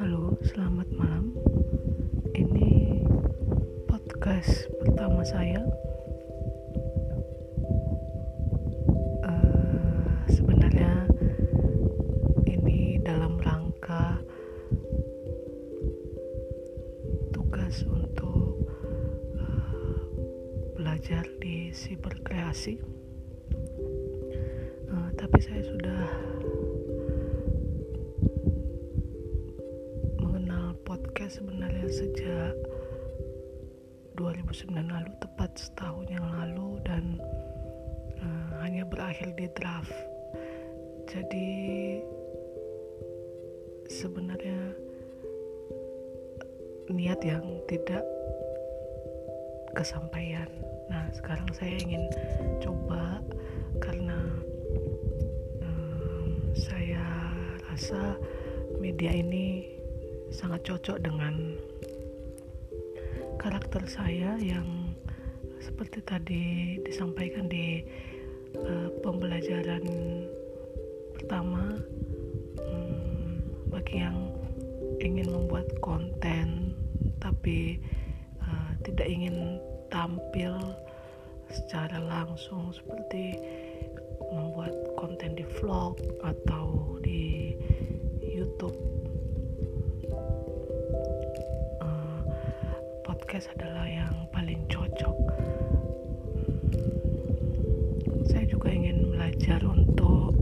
Halo, selamat malam. Ini podcast pertama saya. Uh, sebenarnya ini dalam rangka tugas untuk uh, belajar di siberkreasi. Uh, tapi saya sudah podcast sebenarnya sejak 2009 lalu tepat setahun yang lalu dan uh, hanya berakhir di draft. Jadi sebenarnya niat yang tidak kesampaian. Nah sekarang saya ingin coba karena saya rasa media ini sangat cocok dengan karakter saya yang seperti tadi disampaikan di uh, pembelajaran pertama um, bagi yang ingin membuat konten tapi uh, tidak ingin tampil secara langsung seperti membuat konten di vlog atau di YouTube podcast adalah yang paling cocok. Saya juga ingin belajar untuk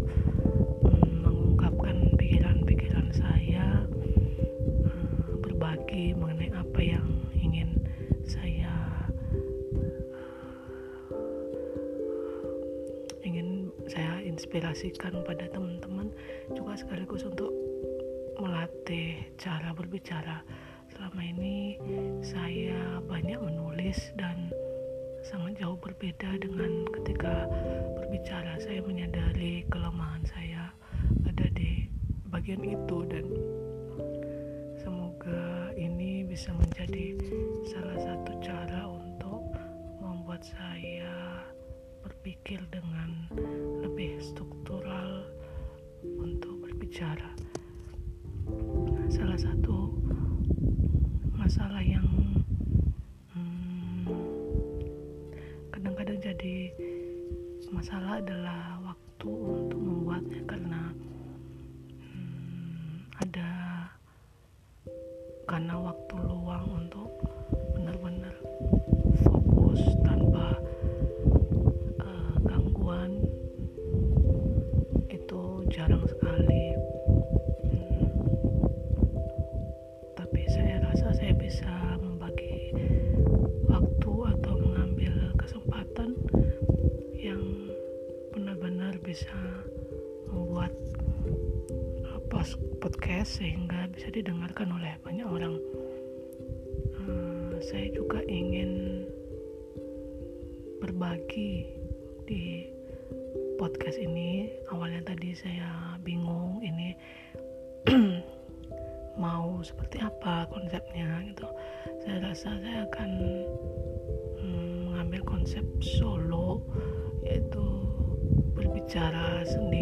mm, mengungkapkan pikiran-pikiran saya, mm, berbagi mengenai apa yang ingin saya ingin saya inspirasikan pada teman-teman juga sekaligus untuk melatih cara berbicara. Selama ini saya banyak menulis dan sangat jauh berbeda dengan ketika berbicara. Saya menyadari kelemahan saya ada di bagian itu dan semoga ini bisa menjadi salah satu masalah yang podcast sehingga bisa didengarkan oleh banyak orang. Uh, saya juga ingin berbagi di podcast ini. Awalnya tadi saya bingung ini mau seperti apa konsepnya gitu saya rasa saya akan hmm, mengambil konsep solo yaitu berbicara sendiri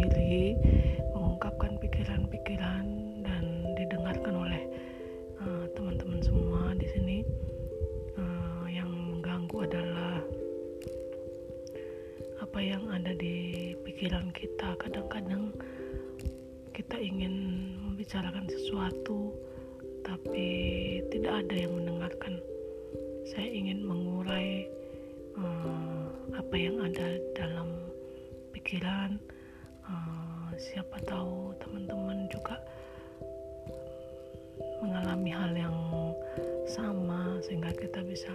pikiran kita. Kadang-kadang kita ingin membicarakan sesuatu tapi tidak ada yang mendengarkan. Saya ingin mengurai uh, apa yang ada dalam pikiran. Uh, siapa tahu teman-teman juga mengalami hal yang sama sehingga kita bisa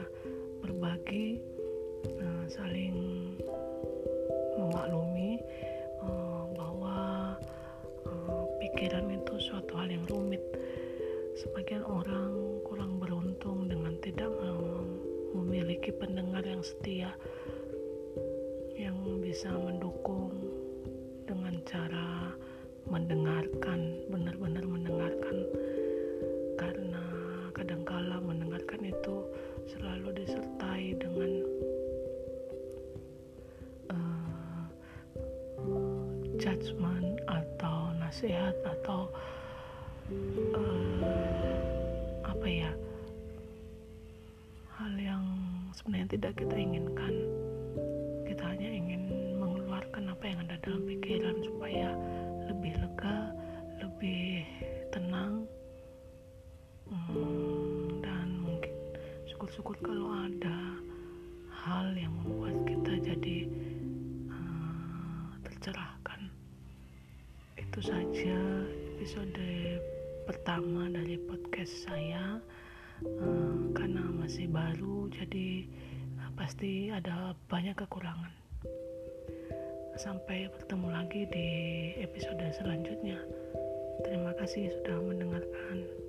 berbagi memiliki pendengar yang setia yang bisa mendukung dengan cara mendengarkan, benar-benar mendengarkan. Karena kadangkala mendengarkan itu selalu disertai dengan uh, judgement atau nasihat atau uh, apa ya sebenarnya tidak kita inginkan. Kita hanya ingin mengeluarkan apa yang ada dalam pikiran supaya lebih lega lebih tenang. Hmm, dan mungkin syukur-syukur kalau ada hal yang membuat kita jadi uh, tercerahkan. Itu saja episode pertama dari podcast saya uh, karena masih baru jadi uh, pasti ada banyak kekurangan. Sampai bertemu lagi di episode selanjutnya. Terima kasih sudah mendengarkan